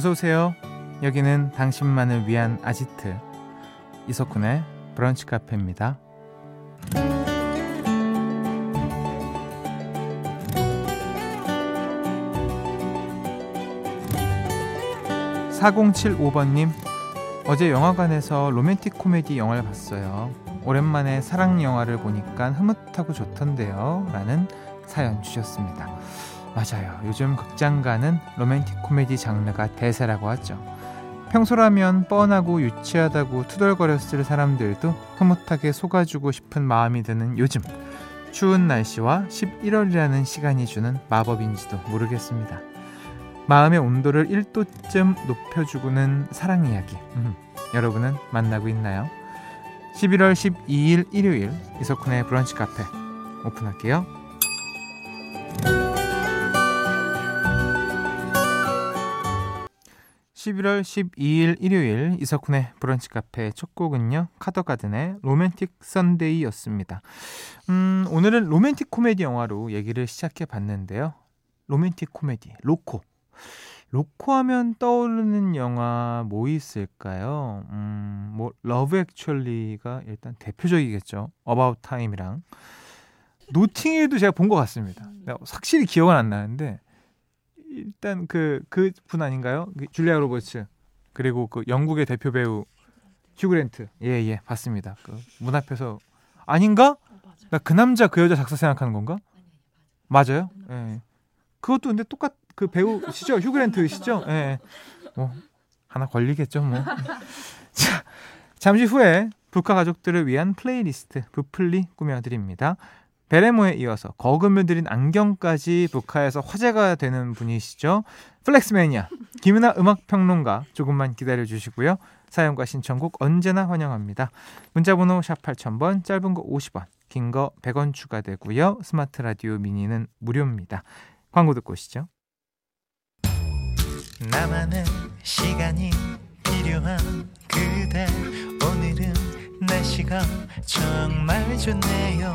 어서 오세요. 여기는 당신만을 위한 아지트 이석훈의 브런치 카페입니다. 4075번님 어제 영화관에서 로맨틱 코미디 영화를 봤어요. 오랜만에 사랑 영화를 보니까 흐뭇하고 좋던데요. 라는 사연 주셨습니다. 맞아요. 요즘 극장 가는 로맨틱 코미디 장르가 대세라고 하죠. 평소라면 뻔하고 유치하다고 투덜거렸을 사람들도 흐뭇하게 속아주고 싶은 마음이 드는 요즘. 추운 날씨와 11월이라는 시간이 주는 마법인지도 모르겠습니다. 마음의 온도를 1도쯤 높여주고는 사랑 이야기. 음, 여러분은 만나고 있나요? 11월 12일 일요일 이석훈의 브런치 카페 오픈할게요. 11월 12일 일요일 이석훈의 브런치 카페 첫 곡은요. 카더가든의 Romantic Sunday였습니다. 음, 오늘은 로맨틱 코미디 영화로 얘기를 시작해 봤는데요. 로맨틱 코미디 로코. 로코 하면 떠오르는 영화 뭐 있을까요? 음, 뭐 Love Actually가 일단 대표적이겠죠. About Time이랑 노팅힐도 제가 본 것 같습니다. 확실히 기억은 안 나는데 일단 그 그 분 아닌가요? 그 줄리아 로버츠 그리고 그 영국의 대표 배우 휴그랜트 예예 예, 봤습니다. 그 문 앞에서 아닌가? 나 그 남자 그 여자 작사 생각하는 건가? 맞아요? 예. 그것도 근데 똑같 그 배우시죠? 휴그랜트시죠? 예. 네. 뭐 하나 걸리겠죠, 뭐. 자, 잠시 후에 브카 가족들을 위한 플레이리스트 부플리 꾸며드립니다. 베레모에 이어서 거금을 들인 안경까지 브카에서 화제가 되는 분이시죠. flex mania 김윤하 음악평론가 조금만 기다려주시고요. 사연과 신청곡 언제나 환영합니다. 문자번호 샵 8000번 짧은 거 50원 긴 거 100원 추가되고요. 스마트 라디오 미니는 무료입니다. 광고 듣고 오시죠. 나만의 시간이 필요한 그대 오늘은 날씨가 정말 좋네요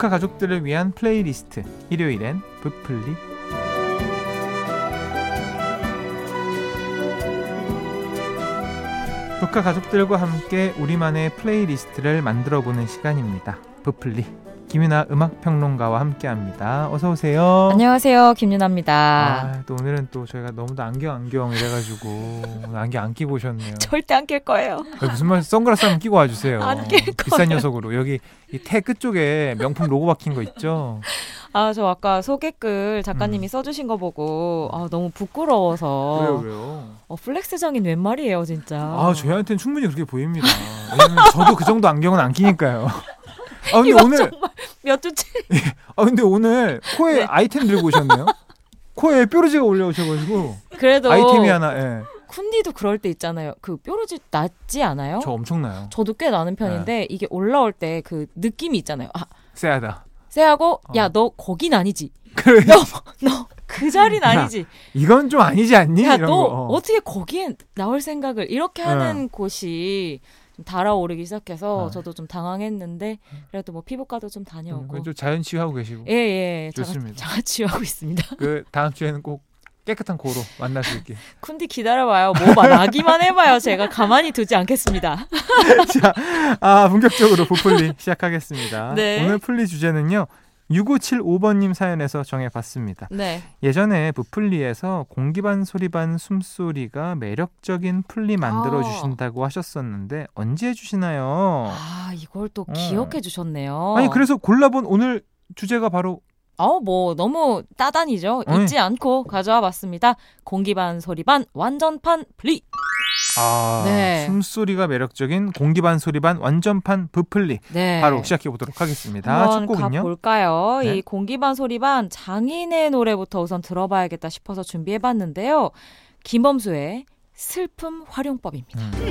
북카 가족들을 위한 플레이리스트. 일요일엔 부플리. 브카 가족들과 함께 우리만의 playlist를 만들어 보는 시간입니다. 브플리 김윤하 음악 평론가와 함께합니다. 어서 오세요. 안녕하세요, 김윤하입니다. 아, 또 오늘은 또 저희가 너무도 안경 안경 이래가지고 안경 안 끼고 오셨네요. 절대 안 낄 거예요. 무슨 말 선글라스 한번 끼고 와주세요. 안 낄 거예요. 비싼 녀석으로 여기 이 테 끝쪽에 명품 로고 박힌 거 있죠. 아, 저 아까 소개글 작가님이 음. 써주신 거 보고 아, 너무 부끄러워서. 왜요, 왜요? 어, flex장인 웬 말이에요, 진짜. 아, 저희한테는 충분히 그렇게 보입니다. 왜냐면 저도 그 정도 안경은 안 끼니까요. 아 근데 오늘 몇 주째. 예. 아 근데 오늘 코에 네. 아이템 들고 오셨네요. 코에 뾰루지가 올려오셔가지고. 그래도 아이템이 하나. 예. 쿤디도 그럴 때 있잖아요. 그 뾰루지 낮지 않아요? 저 엄청나요. 저도 꽤 나는 편인데 네. 이게 올라올 때 그 느낌이 있잖아요. 아 쎄하다. 쎄하고 어. 야너 거긴 아니지. 그래. 너너 그 자리는 아니지. 이건 좀 아니지 않니? 야, 너 거. 어. 떻게 거기에 나올 생각을 이렇게 하는 네. 곳이 달아오르기 시작해서 아. 저도 좀 당황했는데 그래도 뭐 피부과도 좀 다녀오고 음, 좀 자연 치유하고 계시고 예예 예. 좋습니다. 자가, 자가 치유하고 있습니다. 그 다음 주에는 꼭 깨끗한 고로 만날 수 있게. 쿤디 기다려봐요. 뭐 말하기만 해봐요. 제가 가만히 두지 않겠습니다. 자, 아 본격적으로 부풀리 시작하겠습니다. 네. 오늘 풀리 주제는요. 6575번님 사연에서 정해봤습니다. 네. 예전에 부플리에서 공기반 소리반 숨소리가 매력적인 풀리 만들어 아. 주신다고 하셨었는데 언제 해주시나요? 아 이걸 또 어. 기억해 주셨네요. 아니 그래서 골라본 오늘 주제가 바로 어뭐 너무 따단이죠. 어이. 잊지 않고 가져와 봤습니다. 공기반 소리반 완전판 플리. 아, 네. 숨소리가 매력적인 공기반 소리반 완전판 부플리 네. 바로 시작해 보도록 하겠습니다. 첫 곡은요. 가볼까요? 네. 이 공기반 소리반 장인의 노래부터 우선 들어봐야겠다 싶어서 준비해 봤는데요. 김범수의 슬픔 활용법입니다. 음.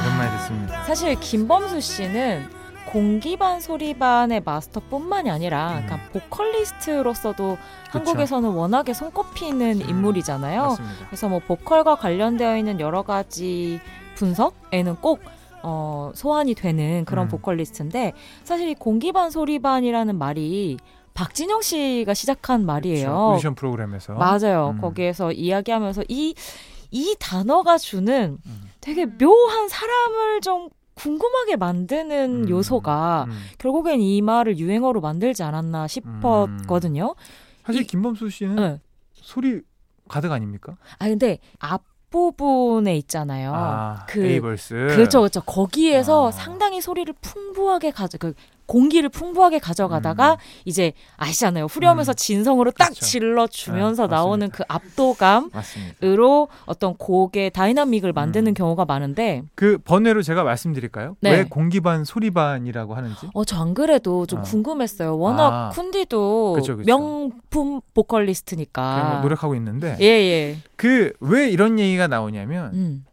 오랜만에 듣습니다. 사실 김범수 씨는 공기반 소리반의 마스터뿐만이 아니라 음. 약간 보컬리스트로서도 한국에서는 워낙에 손꼽히는 음, 인물이잖아요. 맞습니다. 그래서 뭐 보컬과 관련되어 있는 여러 가지 분석에는 꼭 어, 소환이 되는 그런 음. 보컬리스트인데 사실 이 공기반 소리반이라는 말이 박진영 씨가 시작한 말이에요. 오디션 프로그램에서 맞아요. 음. 거기에서 이야기하면서 이, 이 단어가 주는 음. 되게 묘한 사람을 좀 궁금하게 만드는 음. 요소가 음. 결국엔 이 말을 유행어로 만들지 않았나 싶었거든요. 사실 이- 김범수 씨는 네. 소리 가득 아닙니까? 아 근데 앞 부분에 있잖아요. 아, 그- A verse. 그렇죠, 그렇죠. 거기에서 아. 상당히 소리를 풍부하게 가져, 그 공기를 풍부하게 가져가다가 음. 이제 아시잖아요. 후렴에서 음. 진성으로 딱 그렇죠. 질러 주면서 네, 나오는. 그 압도감. 맞습니다. 으로 어떤 곡의 dynamic을 만드는 음. 경우가 많은데 그 번외로 제가 말씀드릴까요? 네. 왜 공기반 소리반이라고 하는지? 어, 저 안 그래도 좀 어. 궁금했어요. 워낙 아. 훈디도 그쵸, 그쵸. 명품 보컬리스트니까. 노력하고 있는데 예, 예. 그 왜 이런 얘기가 나오냐면 음.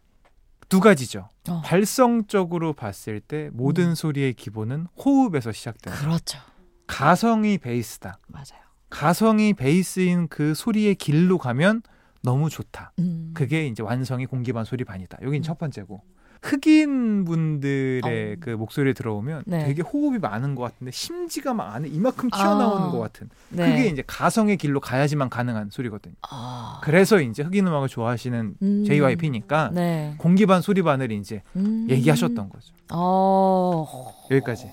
두 가지죠. 어. 발성적으로 봤을 때 모든 음. 소리의 기본은 호흡에서 시작된다. 그렇죠. 가성이 베이스다. 맞아요. 가성이 베이스인 그 소리의 길로 가면 너무 좋다. 음. 그게 이제 완성이 공기반 소리 반이다. 여긴 음. 첫 번째고. 흑인 분들의 어. 그 목소리 들어오면 네. 되게 호흡이 많은 것 같은데 심지가 막 안에 이만큼 튀어나오는 아. 것 같은 네. 그게 이제 가성의 길로 가야지만 가능한 소리거든요. 아. 그래서 이제 흑인 음악을 좋아하시는 음. JYP니까 네. 공기반 소리반을 이제 음. 얘기하셨던 거죠. 어. 여기까지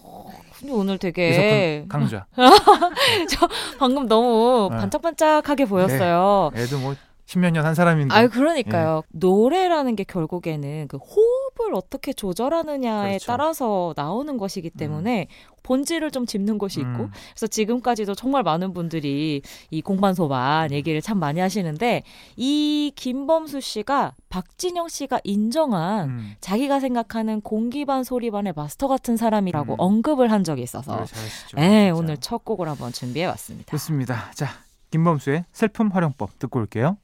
근데 오늘 되게 강좌. 방금 너무 네. 반짝반짝하게 보였어요. 애도 뭐 십몇 년 한 사람인데. 아유 그러니까요. 노래라는 게 결국에는 그 호흡 을 어떻게 조절하느냐에 그렇죠. 따라서 나오는 것이기 때문에 본질을 좀 짚는 것이 있고 음. 그래서 지금까지도 정말 많은 분들이 이 공반 소반 얘기를 참 많이 하시는데 이 김범수 씨가 박진영 씨가 인정한 음. 자기가 생각하는 공기반 소리반의 마스터 같은 사람이라고 음. 언급을 한 적이 있어서. 네, 진짜. 오늘 첫 곡을 한번 준비해 왔습니다. 좋습니다. 자, 김범수의 슬픔 활용법 듣고 올게요.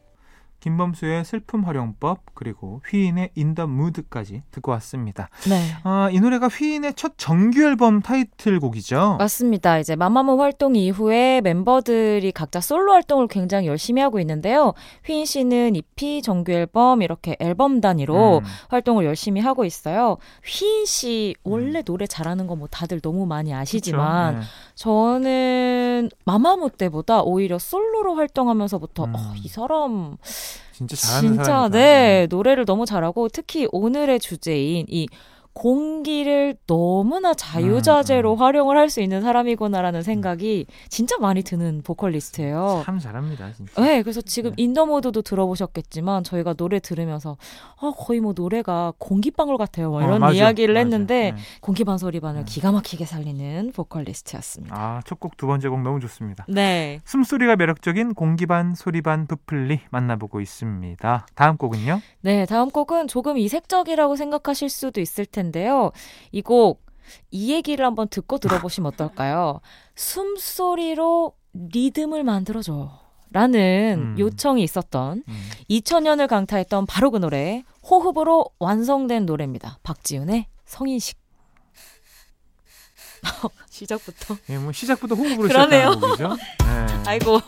김범수의 슬픔 활용법 그리고 휘인의 In the Mood까지 듣고 왔습니다. 네. 아, 이 노래가 휘인의 첫 정규 앨범 타이틀곡이죠. 맞습니다. 이제 마마무 활동 이후에 멤버들이 각자 솔로 활동을 굉장히 열심히 하고 있는데요. 휘인 씨는 EP, 정규 앨범 이렇게 앨범 단위로 음, 활동을 열심히 하고 있어요. 휘인 씨 원래 노래 잘하는 거 뭐 다들 너무 많이 아시지만 그렇죠. 저는 마마무 때보다 오히려 솔로로 활동하면서부터 음. 어, 이 사람 네. 진짜 잘하는 진짜 사람이다. 네 노래를 너무 잘하고 특히 오늘의 주제인 이 공기를 너무나 자유자재로 음, 음. 활용을 할 수 있는 사람이구나라는 생각이 진짜 많이 드는 보컬리스트예요. 참 잘합니다, 진짜. 네, 그래서 지금 네. 인더모드도 들어보셨겠지만 저희가 노래 들으면서 아, 거의 뭐 노래가 공기방울 같아요. 뭐 어, 이런 맞아, 이야기를 맞아. 했는데 네. 공기반 소리반을 네. 기가 막히게 살리는 보컬리스트였습니다. 아, 첫 곡 두 번째 곡 너무 좋습니다. 네. 숨소리가 매력적인 공기반 소리반 부플리 만나보고 있습니다. 다음 곡은요? 네, 다음 곡은 조금 이색적이라고 생각하실 수도 있을 텐데 요. 이 곡, 이 얘기를 한번 듣고 들어보시면 어떨까요? 숨소리로 리듬을 만들어줘. 라는 음. 요청이 있었던 음. 2000년을 강타했던 바로 그 노래, 호흡으로 완성된 노래입니다. 박지윤의 성인식. 시작부터. 예, 뭐 시작부터 호흡으로 그러네요. 시작하는 곡이죠. 네. 아이고.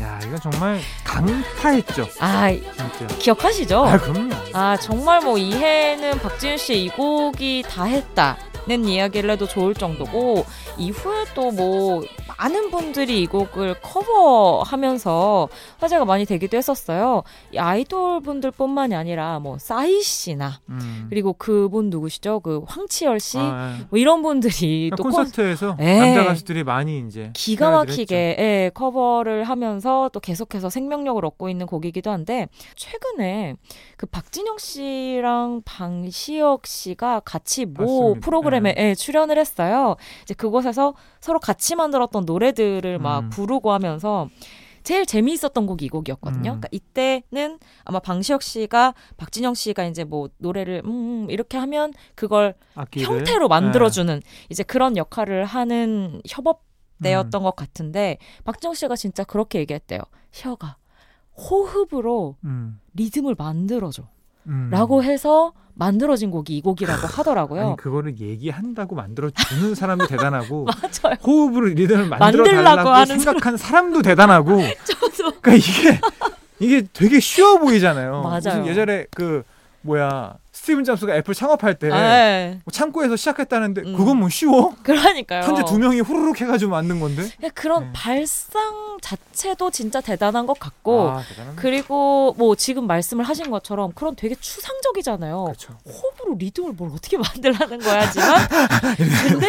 야, 이건 정말 강타했죠. 아, 진짜. 기억하시죠? 아, 그럼요. 아 정말 뭐 이해는 박지윤 씨의 이 곡이 다 했다 는 이야기를 해도 좋을 정도고 이후에 또 뭐 많은 분들이 이 곡을 커버하면서 화제가 많이 되기도 했었어요. 이 아이돌 분들뿐만이 아니라 뭐 싸이 씨나 음. 그리고 그분 누구시죠? 그 황치열 씨. 아, 예. 뭐 이런 분들이 또 콘- 콘서트에서 예. 남자 가수들이 많이 이제 기가 막히게 예, 커버를 하면서 또 계속해서 생명력을 얻고 있는 곡이기도 한데 최근에 그 박진영 씨랑 방시혁 씨가 같이 모 맞습니다. 프로그램에 예, 출연을 했어요. 이제 그곳에서 서로 같이 만들었던 노래들을 막 음. 부르고 하면서 제일 재미있었던 곡이 이 곡이었거든요. 음. 그러니까 이때는 아마 방시혁 씨가 박진영 씨가 이제 뭐 노래를 음 이렇게 하면 그걸 악기를 형태로 만들어주는 이제 그런 역할을 하는 네. 협업대였던 것 같은데 박진영 씨가 진짜 그렇게 얘기했대요. 셔가 호흡으로 음, 리듬을 만들어줘. 음. 라고 해서 만들어진 곡이 이 곡이라고 하더라고요. 아니 그거를 얘기한다고 만들어 주는 사람도 대단하고 맞아요. 호흡으로 리듬을 만들어 만들라고 달라고 하는 생각한 사람도 대단하고 저도 그러니까 이게 이게 되게 쉬워 보이잖아요. 맞아요. 무슨 예전에 그 뭐야 스티븐 잡스가 애플 창업할 때 네. 뭐 창고에서 시작했다는데 음. 그건 뭐 쉬워? 그러니까요. 천재 두 명이 후루룩 해가지고 만든 건데. 그냥 그런 네. 발상 자체도 진짜 대단한 것 같고 아 대단한. 그리고 뭐 지금 말씀을 하신 것처럼 그런 되게 추상적이잖아요. 그렇죠. 호흡으로 리듬을 뭘 어떻게 만들라는 거야지만 근데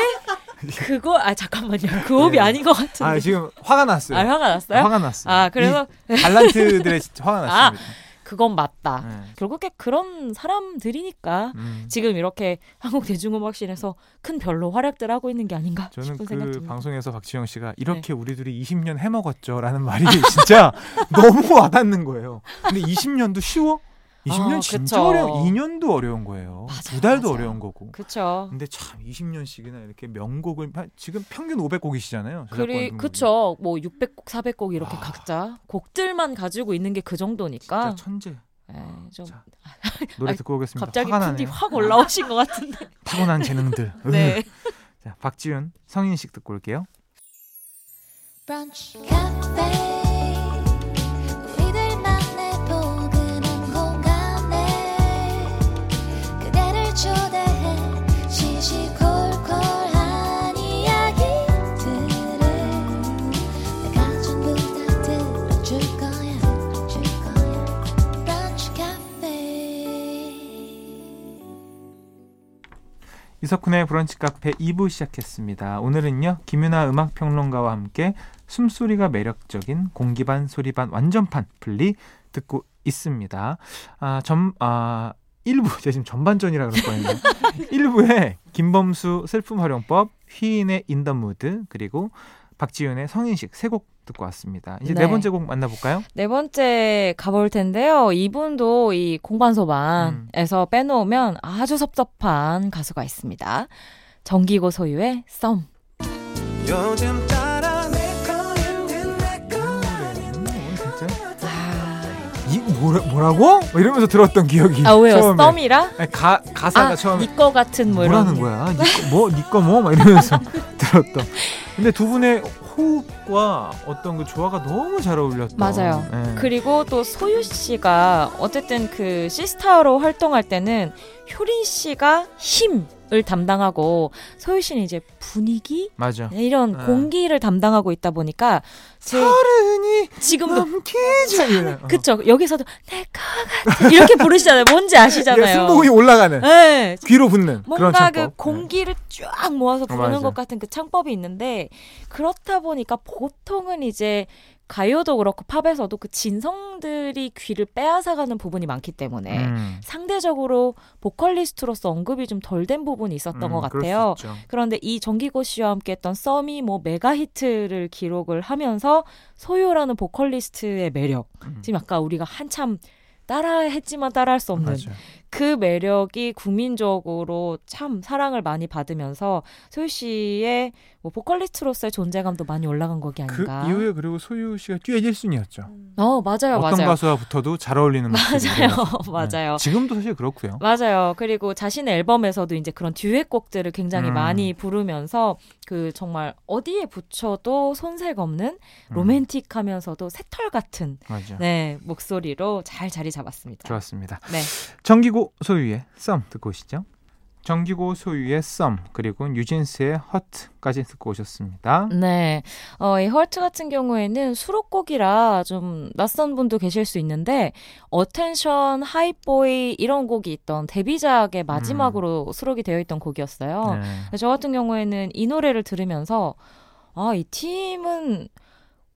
그거 아 잠깐만요 그 호흡이 네. 아닌 것 같은데 아 지금 화가 났어요. 아, 화가 났어요? 화가 났어요. 아 그래서 이 달란트들의 화가 났습니다. 그건 맞다. 네. 결국에 그런 사람들이니까 음. 지금 이렇게 한국 대중음악씬에서 큰 별로 활약들 하고 있는 게 아닌가 저는 생각 그 듭니다. 방송에서 박지영 씨가 네. 이렇게 우리 둘이 20년 해먹었죠라는 말이 진짜 너무 와닿는 거예요. 근데 20년도 쉬워? 20년 아, 진짜. 어려워. 2년도 어려운 거예요. 맞아요, 두 달도 맞아요. 어려운 거고. 그쵸. 근데 참 20년씩이나 이렇게 명곡을 한- 지금 평균 500곡이시잖아요. 그리 그쵸. 뭐 600곡, 400곡 이렇게 아. 각자 곡들만 가지고 있는 게 그 정도니까. 진짜 천재. 에이, 좀 자, 노래 아, 듣고 오겠습니다. 갑자기 화가 푼디. 확 올라오신 것 같은데. 타고난 재능들. 네. 자, 박지윤 성인식 듣고 올게요. 브런치 카페 이석훈의 브런치 카페 2부 시작했습니다. 오늘은요, 김윤하 음악평론가와 함께 숨소리가 매력적인 공기반 소리반 완전판 브플리 듣고 있습니다. 아, 점, 아, 1부, 제가 지금 전반전이라 그럴 뻔했네요. 1부에 김범수 슬픔 활용법, 휘인의 In the mood, 그리고 박지윤의 성인식 세 곡 듣고 왔습니다. 이제 네, 네. 번째 곡 만나볼까요? 네 번째 가볼 텐데요. 이분도 이 공반소반에서 빼놓으면 아주 섭섭한 가수가 있습니다. 정기고 소유의 썸. 요즘 따라 음? 아, 이, 뭐라, 뭐라고? 막 이러면서 들었던 기억이. 아 왜요? 처음에. 썸이라? 아니, 가, 가사가 아, 처음에 니꺼 같은 뭐 이런. 뭐라는 거야? 니꺼 뭐, 니꺼 뭐? 막 이러면서 들었던. 근데 두 분의 호흡과 어떤 그 조화가 너무 잘 어울렸던. 맞아요. 예. 그리고 또 소유 씨가 어쨌든 그 시스타로 활동할 때는 효린 씨가 힘 을 담당하고 소유 씨는 이제 분위기 맞아. 이런 네. 공기를 담당하고 있다 보니까 제 서른이 지금도. 어. 그쵸 여기서도 내가 같은 이렇게 부르시잖아요. 뭔지 아시잖아요. 승복이 올라가는 네, 귀로 붙는 뭔가. 그 공기를 쫙 모아서 부르는 맞아. 것 같은 그 창법이 있는데 그렇다 보니까 보통은 이제 가요도 그렇고 팝에서도 그 진성들이 귀를 빼앗아가는 부분이 많기 때문에 음. 상대적으로 보컬리스트로서 언급이 좀 덜 된 부분이 있었던 음, 것 같아요. 그런데 이 정기고 씨와 함께 했던 썸이 뭐 메가 히트를 기록을 하면서 소유라는 보컬리스트의 매력. 음. 지금 아까 우리가 한참 따라 했지만 따라 할 수 없는 맞아. 그 매력이 국민적으로 참 사랑을 많이 받으면서 소유 씨의 뭐 보컬리스트로서의 존재감도 많이 올라간 곡이 그 아닌가. 이후에 그리고 소유 씨가 듀엣 1순위였죠. 어 맞아요, 어떤 맞아요. 가수와 붙어도 잘 어울리는. 맞아요, 맞아요. 지금도 사실 그렇고요. 맞아요. 그리고 자신의 앨범에서도 이제 그런 듀엣곡들을 굉장히 음. 많이 부르면서 그 정말 어디에 붙여도 손색 없는 음, 로맨틱하면서도 새털 같은 맞아. 네 목소리로 잘 자리 잡았습니다. 좋았습니다. 네. 정기고 소유의 썸 듣고 오시죠. 정기고 소유의 썸 그리고 뉴진스의 허트까지 듣고 오셨습니다. 네. 어, 이 Hurt 같은 경우에는 수록곡이라 좀 낯선 분도 계실 수 있는데, Attention, Hype Boy 이런 곡이 있던 데뷔작의 마지막으로 수록이 되어 있던 곡이었어요. 네. 저 같은 경우에는 이 노래를 들으면서, 아, 이 팀은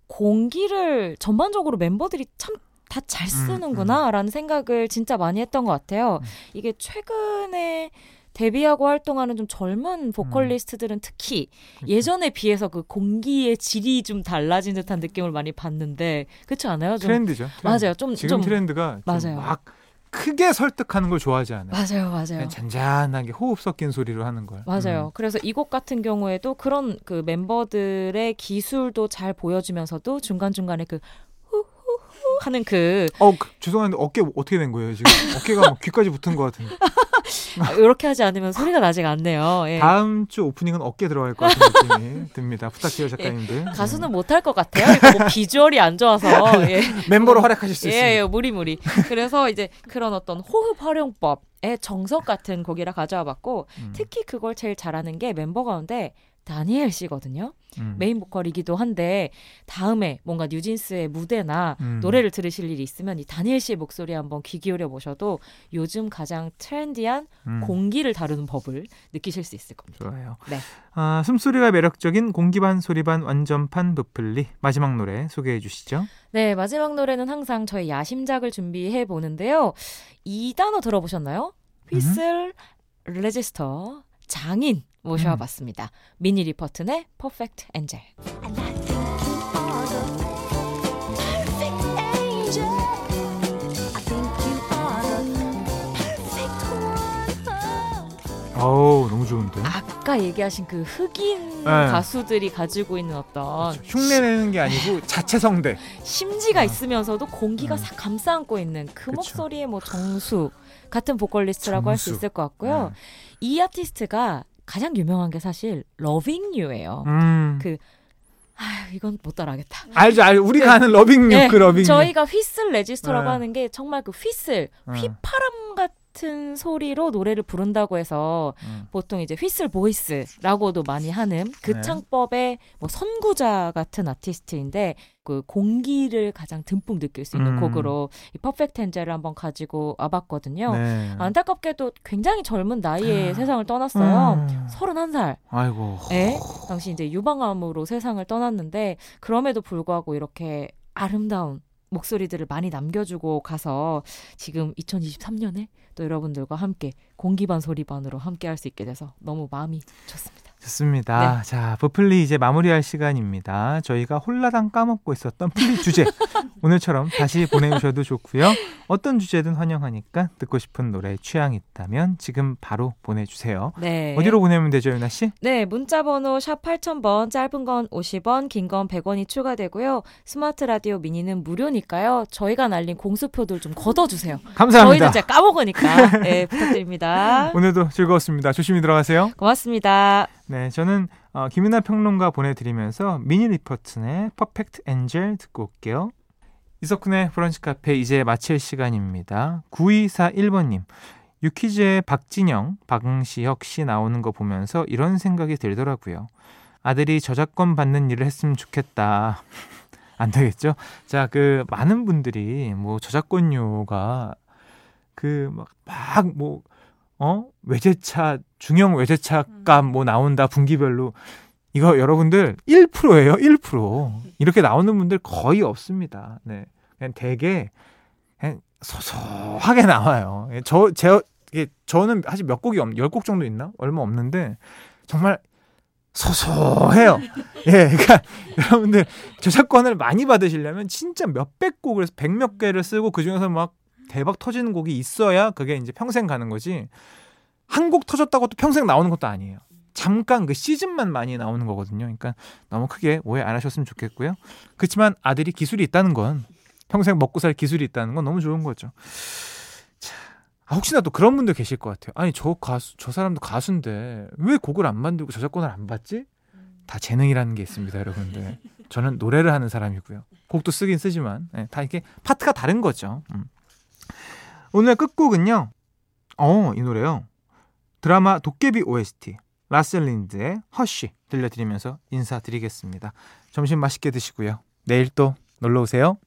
공기를 전반적으로 멤버들이 참 다 잘 음, 쓰는구나, 라는 생각을 진짜 많이 했던 것 같아요. 음. 이게 최근에 데뷔하고 활동하는 좀 젊은 보컬리스트들은 특히 예전에 비해서 그 공기의 질이 좀 달라진 듯한 느낌을 많이 받는데 그렇지 않아요? 좀 트렌드죠. 트렌드. 맞아요. 좀 지금 좀 트렌드가 맞아요. 좀 막 크게 설득하는 걸 좋아하지 않아요. 맞아요, 맞아요. 잔잔하게 호흡 섞인 소리로 하는 걸. 맞아요. 음. 그래서 이 곡 같은 경우에도 그런 그 멤버들의 기술도 잘 보여주면서도 중간 중간에 그 하는 그 어 그, 죄송한데 어깨 어떻게 된 거예요 지금? 어깨가 뭐 귀까지 붙은 것 같은데. 이렇게 하지 않으면 소리가 나지가 않네요. 예. 다음 주 오프닝은 어깨 들어갈 것 같은 느낌이 듭니다. 부탁해요 작가님들. 가수는 못할 것 같아요. 뭐 비주얼이 안 좋아서 예. 네. 멤버로 활약하실 수 있습니다. 예, 예, 무리 무리. 그래서 이제 그런 어떤 호흡 활용법의 정석 같은 곡이라 가져와 봤고 음, 특히 그걸 제일 잘하는 게 멤버 가운데 다니엘 씨거든요. 음, 메인 보컬이기도 한데 다음에 뭔가 뉴진스의 무대나 음. 노래를 들으실 일이 있으면 이 다니엘 씨의 목소리 한번 귀 기울여 보셔도 요즘 가장 trendy한 음, 공기를 다루는 법을 느끼실 수 있을 겁니다. 좋아요. 네. 아, 숨소리가 매력적인 공기반 소리반 완전판 브플리 마지막 노래 소개해 주시죠. 네, 마지막 노래는 항상 저희 야심작을 준비해 보는데요. 이 단어 들어보셨나요? whistle register 장인 모셔봤습니다. 미니 리퍼튼의 Perfect Angel. 어우 너무 좋은데. 아까 얘기하신 그 흑인 네. 가수들이 가지고 있는 어떤 그렇죠. 흉내내는 게 아니고 자체 성대. 심지가 아. 있으면서도 공기가 음. 싹 감싸 안고 있는 그 그쵸. 목소리의 뭐 정수 같은 보컬리스트라고 할 수. 있을 것 같고요. 네. 이 아티스트가 가장 유명한 게 사실 Loving You예요. 음. 그 아유 이건 못 따라하겠다. 알죠, 알죠. 우리가 그- 아는 Loving 네, 그 Loving. 저희가 whistle register라고 네. 하는 게 정말 그 whistle 음. 휘파람 같은 소리로 노래를 부른다고 해서 음. 보통 이제 whistle voice라고도 많이 하는 그 네. 창법의 뭐 선구자 같은 아티스트인데 그 공기를 가장 듬뿍 느낄 수 있는 음. 곡으로 이 Perfect Angel을 한번 가지고 와봤거든요. 네. 안타깝게도 굉장히 젊은 나이에 아. 세상을 떠났어요. 음. 31살. 아이고. 에 당시 이제 유방암으로 세상을 떠났는데 그럼에도 불구하고 이렇게 아름다운 목소리들을 많이 남겨주고 가서 지금 2023년에 또 여러분들과 함께 공기반 소리반으로 함께 할 수 있게 돼서 너무 마음이 좋습니다. 좋습니다. 네. 자, 브플리 이제 마무리할 시간입니다. 저희가 홀라당 까먹고 있었던 플리 주제. 오늘처럼 다시 보내주셔도 좋고요. 어떤 주제든 환영하니까 듣고 싶은 노래 취향 있다면 지금 바로 보내주세요. 네. 어디로 보내면 되죠, 윤하 씨? 네, 문자 번호 샵 8000번, 짧은 건 50원, 긴 건 100원이 추가되고요. 스마트 라디오 미니는 무료니까요. 저희가 날린 공수표들 좀 걷어주세요. 감사합니다. 저희는 제가 까먹으니까. 네, 부탁드립니다. 오늘도 즐거웠습니다. 조심히 들어가세요. 고맙습니다. 네, 저는 어, 김윤아 평론가 보내드리면서 미니 리퍼튼의 퍼펙트 엔젤 듣고 올게요. 이석훈의 브런치 카페 이제 마칠 시간입니다. 9241번님. 유퀴즈의 박진영, 박응시혁 씨 나오는 거 보면서 이런 생각이 들더라고요. 아들이 저작권 받는 일을 했으면 좋겠다. 안 되겠죠? 자, 그 많은 분들이 뭐 저작권료가 그 막 막뭐 어? 외제차 중형 외제차 값 뭐 나온다 분기별로 이거 여러분들 1%예요. 1%. 이렇게 나오는 분들 거의 없습니다. 네. 그냥 되게 그냥 소소하게 나와요. 예, 저, 제, 이게 저는 사실 몇 곡이 없, 10곡 정도 있나? 얼마 없는데 정말 소소해요. 예, 그러니까 여러분들 저작권을 많이 받으시려면 진짜 몇백 곡을 백몇 개를 쓰고 그 중에서 막 대박 터지는 곡이 있어야 그게 이제 평생 가는 거지. 한 곡 터졌다고 또 평생 나오는 것도 아니에요. 잠깐 그 시즌만 많이 나오는 거거든요. 그러니까 너무 크게 오해 안 하셨으면 좋겠고요. 그렇지만 아들이 기술이 있다는 건 평생 먹고 살 기술이 있다는 건 너무 좋은 거죠. 자, 아, 혹시나 또 그런 분들 계실 것 같아요. 아니 저 가수 저 사람도 가수인데 왜 곡을 안 만들고 저작권을 안 받지? 다 재능이라는 게 있습니다, 여러분들. 저는 노래를 하는 사람이고요. 곡도 쓰긴 쓰지만 네, 다 이렇게 파트가 다른 거죠. 음. 오늘 끝곡은요. 어, 이 노래요. 드라마 도깨비 OST 라셀린드의 허쉬 들려드리면서 인사드리겠습니다. 점심 맛있게 드시고요. 내일 또 놀러 오세요.